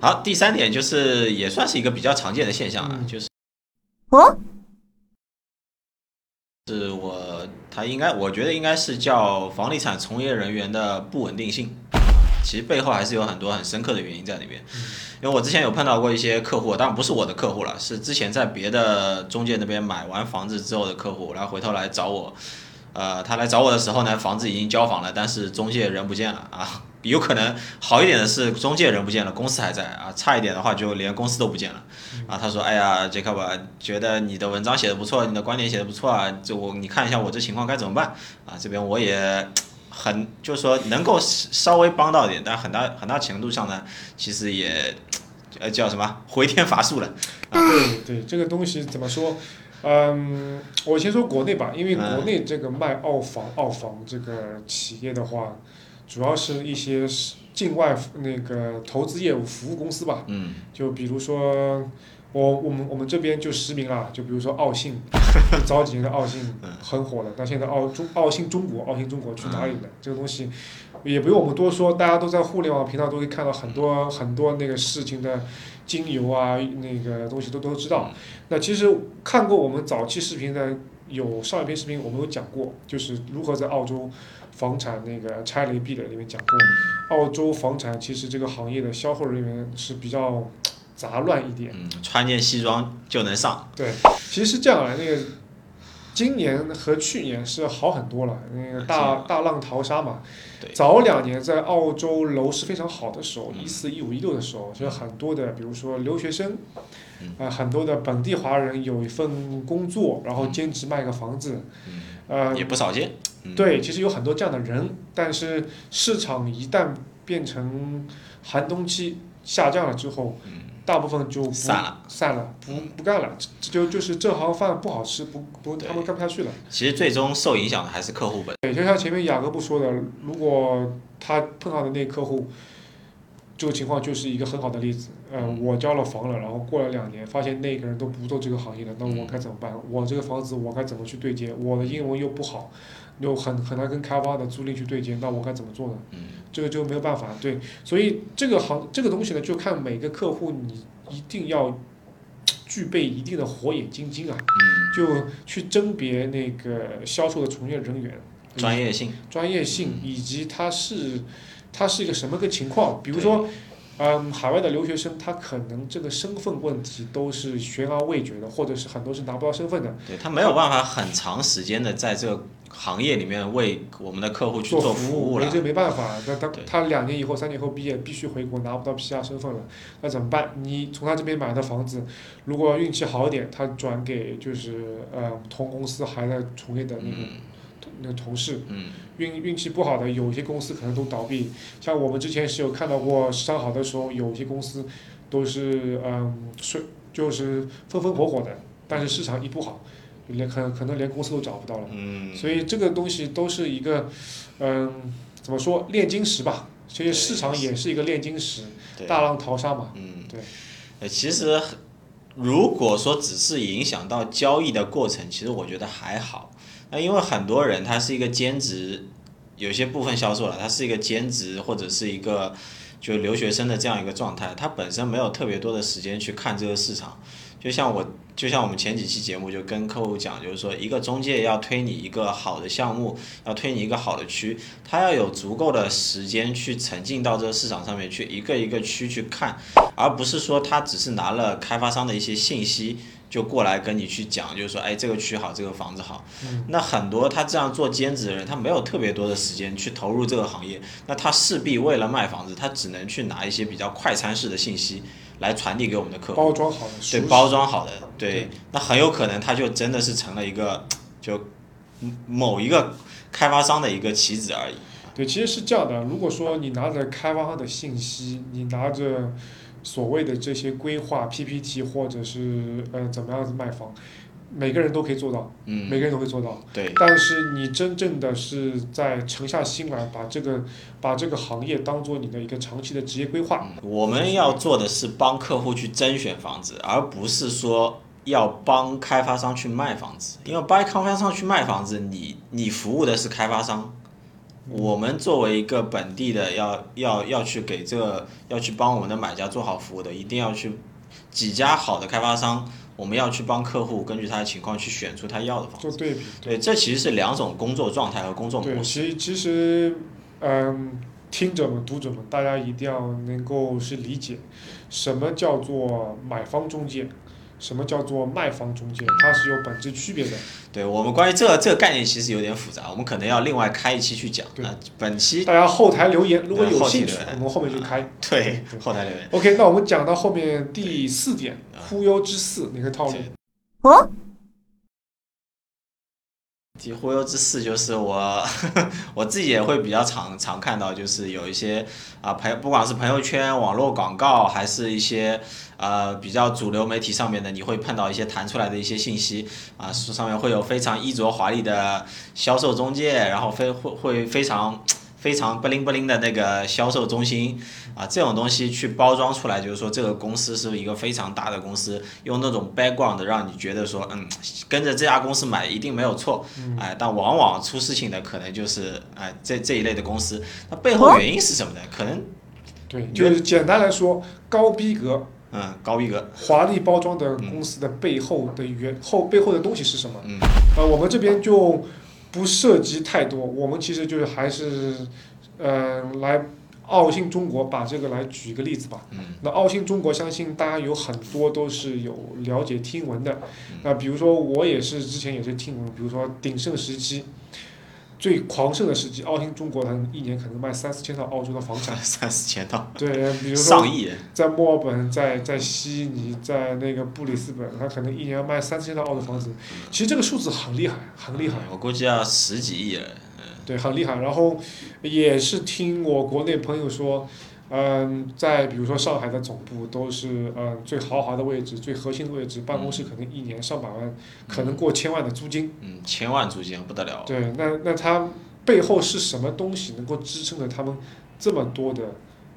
好，第三点就是也算是一个比较常见的现象啊，嗯。就是哦，是我他应该，我觉得应该是叫房地产从业人员的不稳定性。其实背后还是有很多很深刻的原因在里边，因为我之前有碰到过一些客户，当然不是我的客户了，是之前在别的中介那边买完房子之后的客户，然后回头来找我，呃，他来找我的时候呢，房子已经交房了，但是中介人不见了啊，有可能好一点的是中介人不见了，公司还在啊，差一点的话就连公司都不见了。啊，他说，哎呀，Jacob，啊觉得你的文章写的不错，你的观点写的不错啊，就我你看一下我这情况该怎么办啊？这边我也很就是说能够稍微帮到一点，但很大很大程度上呢，其实也呃叫什么回天乏术了。啊对对，这个东西怎么说？嗯，我先说国内吧，因为嗯国内这个卖澳房、澳房这个企业的话，主要是一些是境外那个投资业务服务公司吧，嗯。就比如说我我们我们这边就实名了，就比如说澳信，早几年的澳信嗯很火的，但现在澳中澳信中国，澳信中国去哪里了？这个东西也不用我们多说，大家都在互联网频道都可以看到很多很多那个事情的经由啊，那个东西都都知道。那其实看过我们早期视频的有上一篇视频，我们有讲过，就是如何在澳洲房产那个拆雷避雷里面讲过，澳洲房产其实这个行业的销售人员是比较杂乱一点。嗯，穿件西装就能上。对，其实是这样啊，那个今年和去年是好很多了，那个大大浪淘沙嘛。早两年在澳洲楼市非常好的时候，嗯。一四、一五、一六的时候，就很多的，比如说留学生，啊呃，很多的本地华人有一份工作，然后兼职卖个房子，嗯，呃，也不少见。嗯，对，其实有很多这样的人，但是市场一旦变成寒冬期下降了之后，嗯大部分就散了。散了，不不干了，这就就是这行饭不好吃，不不他们干不下去了。其实最终受影响的还是客户本。对，就像前面雅各布说的，如果他碰到的那个客户，这个情况就是一个很好的例子。呃，嗯我交了房了，然后过了两年，发现那个人都不做这个行业了，那我嗯该怎么办？我这个房子我该怎么去对接？我的英文又不好，又很很难跟开发的租赁去对接，那我该怎么做呢？嗯这个就没有办法，对，所以这个行这个东西呢，就看每个客户你一定要具备一定的火眼金睛啊，嗯，就去甄别那个销售的从业人员专业性。专业性嗯以及他是他是一个什么个情况，比如说。嗯，海外的留学生，他可能这个身份问题都是悬而未决的，或者是很多是拿不到身份的，对他没有办法很长时间的在这个行业里面为我们的客户去做做服没务了。这没办法，那他他两年以后、三年以后毕业，必须回国，拿不到 PR 身份了，那怎么办？你从他这边买的房子，如果运气好一点，他转给就是呃同公司还在从业的那个、嗯那个同事，嗯运运气不好的，有些公司可能都倒闭。像我们之前是有看到过市场好的时候，有些公司都是嗯是就是风风火火的，但是市场一不好，连可可能连公司都找不到了。嗯，所以这个东西都是一个，嗯，怎么说炼金石吧？所以市场也是一个炼金石，大浪淘沙嘛。嗯，对。呃，其实如果说只是影响到交易的过程，其实我觉得还好。那因为很多人他是一个兼职，有些部分销售了，他是一个兼职或者是一个就留学生的这样一个状态，他本身没有特别多的时间去看这个市场。就像我，就像我们前几期节目就跟客户讲，就是说一个中介要推你一个好的项目，要推你一个好的区，他要有足够的时间去沉浸到这个市场上面去，一个一个区去看，而不是说他只是拿了开发商的一些信息就过来跟你去讲，就是说，哎，这个区好，这个房子好。嗯那很多他这样做兼职的人，他没有特别多的时间去投入这个行业，那他势必为了卖房子，他只能去拿一些比较快餐式的信息来传递给我们的客户。包装好的，对包装好的，对对，那很有可能他就真的是成了一个就某一个开发商的一个棋子而已。对，其实是这样的。如果说你拿着开发商的信息，你拿着所谓的这些规划 PPT 或者是呃怎么样子卖房，每个人都可以做到，嗯，每个人都会做到。对，但是你真正的是在沉下心来，把这个把这个行业当做你的一个长期的职业规划。嗯我们要做的是帮客户去甄选房子，而不是说要帮开发商去卖房子。因为帮开发商去卖房子，你你服务的是开发商，我们作为一个本地的，要要要去给这个要去帮我们的买家做好服务的，一定要去几家好的开发商，我们要去帮客户根据他的情况去选出他要的房子。做对比。对，这其实是两种工作状态和工作模对，式。其其实，嗯，听者们、读者们，大家一定要能够是理解，什么叫做买方中介，什么叫做卖方中介，它是有本质区别的。对我们关于这个这个概念其实有点复杂，我们可能要另外开一期去讲。对那本期大家后台留言，如果有兴趣我们后面就开。对后台留言。OK，那我们讲到后面第四点，忽悠之四，哪个套路？哦，忽悠之事就是我 我自己也会比较常常看到，就是有一些啊朋友，不管是朋友圈、网络广告，还是一些呃比较主流媒体上面的，你会碰到一些弹出来的一些信息啊，上面会有非常衣着华丽的销售中介，然后非会会非常。非常不灵不灵的那个销售中心啊，这种东西去包装出来，就是说这个公司是一个非常大的公司，用那种 background 让你觉得说，嗯，跟着这家公司买一定没有错，哎，但往往出事情的可能就是哎这这一类的公司，那背后原因是什么呢？可能对，就是简单来说，高逼格、嗯高逼格，华丽包装的公司的背后的原后背后的东西是什么？嗯。呃，我们这边就不涉及太多，我们其实就是还是，呃、来澳新中国把这个来举一个例子吧。嗯那澳新中国，相信大家有很多都是有了解听闻的。嗯那比如说我也是之前也是听闻，比如说鼎盛时期。最狂盛的时期，奥汀中国它一年可能卖三四千套澳洲的房产，三四千套，对，比如说上亿，在墨尔本、在在悉尼、在那个布里斯本，他可能一年要卖三四千套澳洲房子。其实这个数字很厉害，很厉害，我估计要十几亿了，对，很厉害。然后也是听我国内朋友说，嗯，在比如说上海的总部都是嗯最豪华的位置、最核心的位置，办公室可能一年上百万，可能过千万的租金。嗯，千万租金不得了，对，那那它背后是什么东西能够支撑着他们这么多的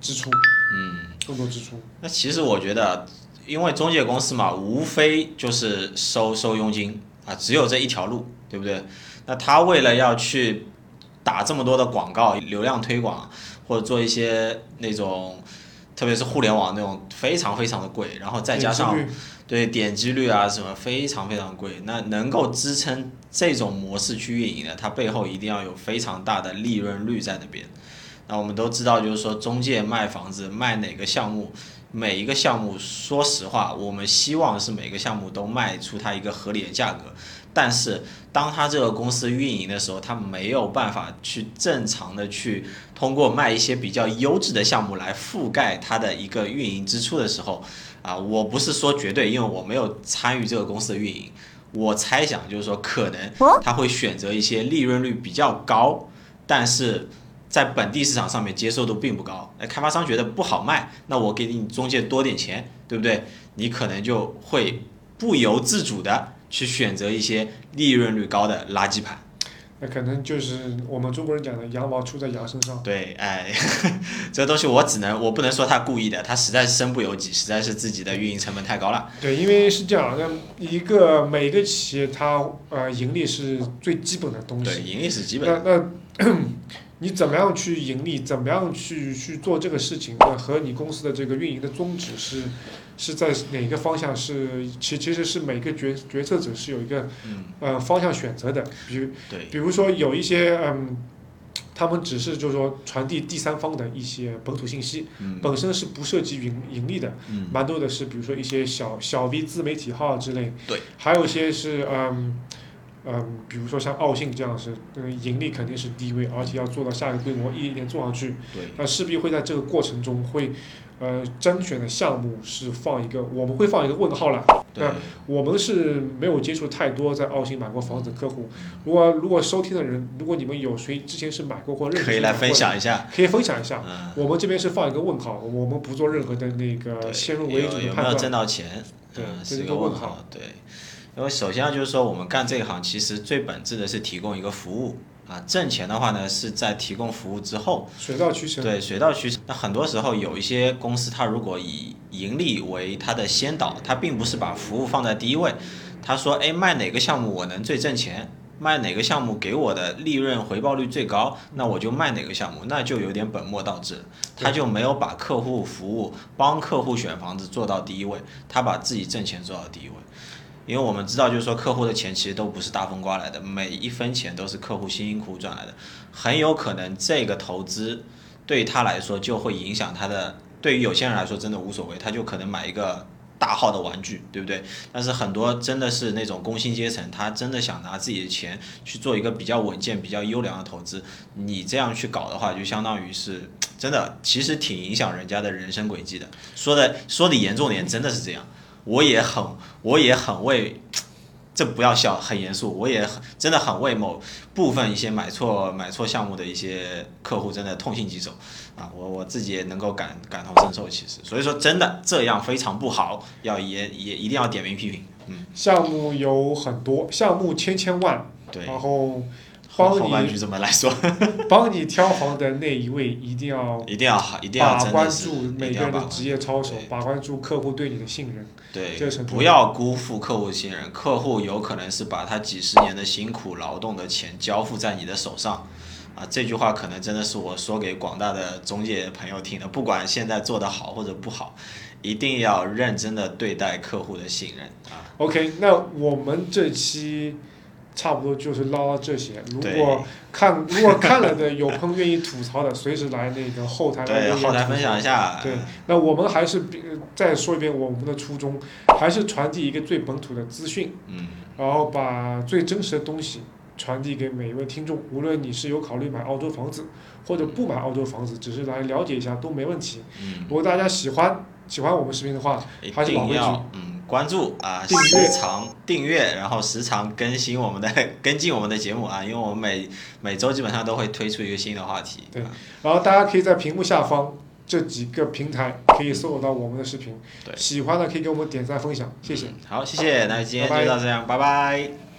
支出？嗯。这么多支出？那其实我觉得，因为中介公司嘛，无非就是收收佣金啊，只有这一条路，对不对？那他为了要去打这么多的广告、流量推广，或者做一些那种，特别是互联网那种非常非常的贵，然后再加上点对点击率啊什么非常非常贵，那能够支撑这种模式去运营的，它背后一定要有非常大的利润率在那边。那我们都知道，就是说中介卖房子卖哪个项目，每一个项目，说实话，我们希望是每个项目都卖出它一个合理的价格。但是当他这个公司运营的时候，他没有办法去正常的去通过卖一些比较优质的项目来覆盖它的一个运营支出的时候，啊，我不是说绝对，因为我没有参与这个公司的运营，我猜想就是说可能他会选择一些利润率比较高，但是在本地市场上面接受度并不高，那，开发商觉得不好卖，那我给你中介多点钱，对不对？你可能就会不由自主的去选择一些利润率高的垃圾盘。那可能就是我们中国人讲的“羊毛出在羊身上对，哎，这东西我只能，我不能说他故意的，他实在是身不由己，实在是自己的运营成本太高了。”。对，因为是这样，那一个每一个企业它呃盈利是最基本的东西对，盈利是基本。那那你怎么样去盈利？怎么样去去做这个事情？那和你公司的这个运营的宗旨是是在哪个方向是？其其实是每个决决策者是有一个嗯，呃方向选择的。比如对，比如说有一些嗯，他们只是就是说传递第三方的一些本土信息，嗯本身是不涉及盈盈利的。嗯，蛮多的是，比如说一些小小 V 自媒体号之类，对，还有一些是嗯嗯，比如说像奥信这样是，嗯，盈利肯定是低位，而且要做到下一个规模，一点点做上去，对，那势必会在这个过程中会，呃，甄选的项目是放一个，我们会放一个问号了。那，我们是没有接触太多在澳信买过房子的客户，如果如果收听的人，如果你们有谁之前是买过或认识可以来分享一下。可以分享一下。嗯，我们这边是放一个问号，我们不做任何的那个，先入为主的判有有没有挣断。到钱？嗯，对这是是一个问号。对，因为首先啊就是说，我们干这一行其实最本质的是提供一个服务啊，挣钱的话呢是在提供服务之后，水到渠成。对，水到渠成。那很多时候有一些公司，它如果以盈利为它的先导，它并不是把服务放在第一位。他说，哎，卖哪个项目我能最挣钱？卖哪个项目给我的利润回报率最高，那我就卖哪个项目，那就有点本末倒置。他就没有把客户服务、帮客户选房子做到第一位，他把自己挣钱做到第一位。因为我们知道，就是说客户的钱其实都不是大风刮来的，每一分钱都是客户辛辛苦苦赚来的，很有可能这个投资对他来说就会影响他的。对于有些人来说真的无所谓，他就可能买一个大号的玩具，对不对？但是很多真的是那种工薪阶层，他真的想拿自己的钱去做一个比较稳健、比较优良的投资，你这样去搞的话，就相当于是真的，其实挺影响人家的人生轨迹的。说的说的严重点，真的是这样。我也很，我也很为，这不要笑，很严肃。我也很，真的很为某部分一些买错买错项目的一些客户，真的痛心疾首啊！我我自己也能够感感同身受，其实，所以说真的这样非常不好，要也也一定要点名批评。嗯，项目有很多，项目千千万，对，然后帮后半你句怎么来说？帮你挑房的那一位一定要一定要好，一定要把关注每一定要把关个人的职业操守，把关注客户对你的信任。对不要要辜负客户信任，客户有可能是把他几十年的辛苦劳动的钱交付在你的手上，啊，这句话可能真的是我说给广大的中介朋友听的，不管现在做得好或者不好，一定要认真的对待客户的信任啊。OK，那我们这期差不多就是唠到这些。如果看 如果看了的有朋友愿意吐槽的，随时来那个后台来，留言后台分享一下。对，那我们还是比再说一遍我们的初衷，还是传递一个最本土的资讯，嗯，然后把最真实的东西传递给每一位听众。无论你是有考虑买澳洲房子，或者不买澳洲房子，只是来了解一下都没问题。嗯，如果大家喜欢喜欢我们视频的话，还是老规矩嗯关注啊，时常订阅，然后时常更新我们的 跟进我们的节目啊，因为我们每每周基本上都会推出一个新的话题。对啊然后大家可以在屏幕下方这几个平台可以搜索到我们的视频。对喜欢的可以给我们点赞分享，谢谢。嗯好，谢谢，那今天就到这样，拜拜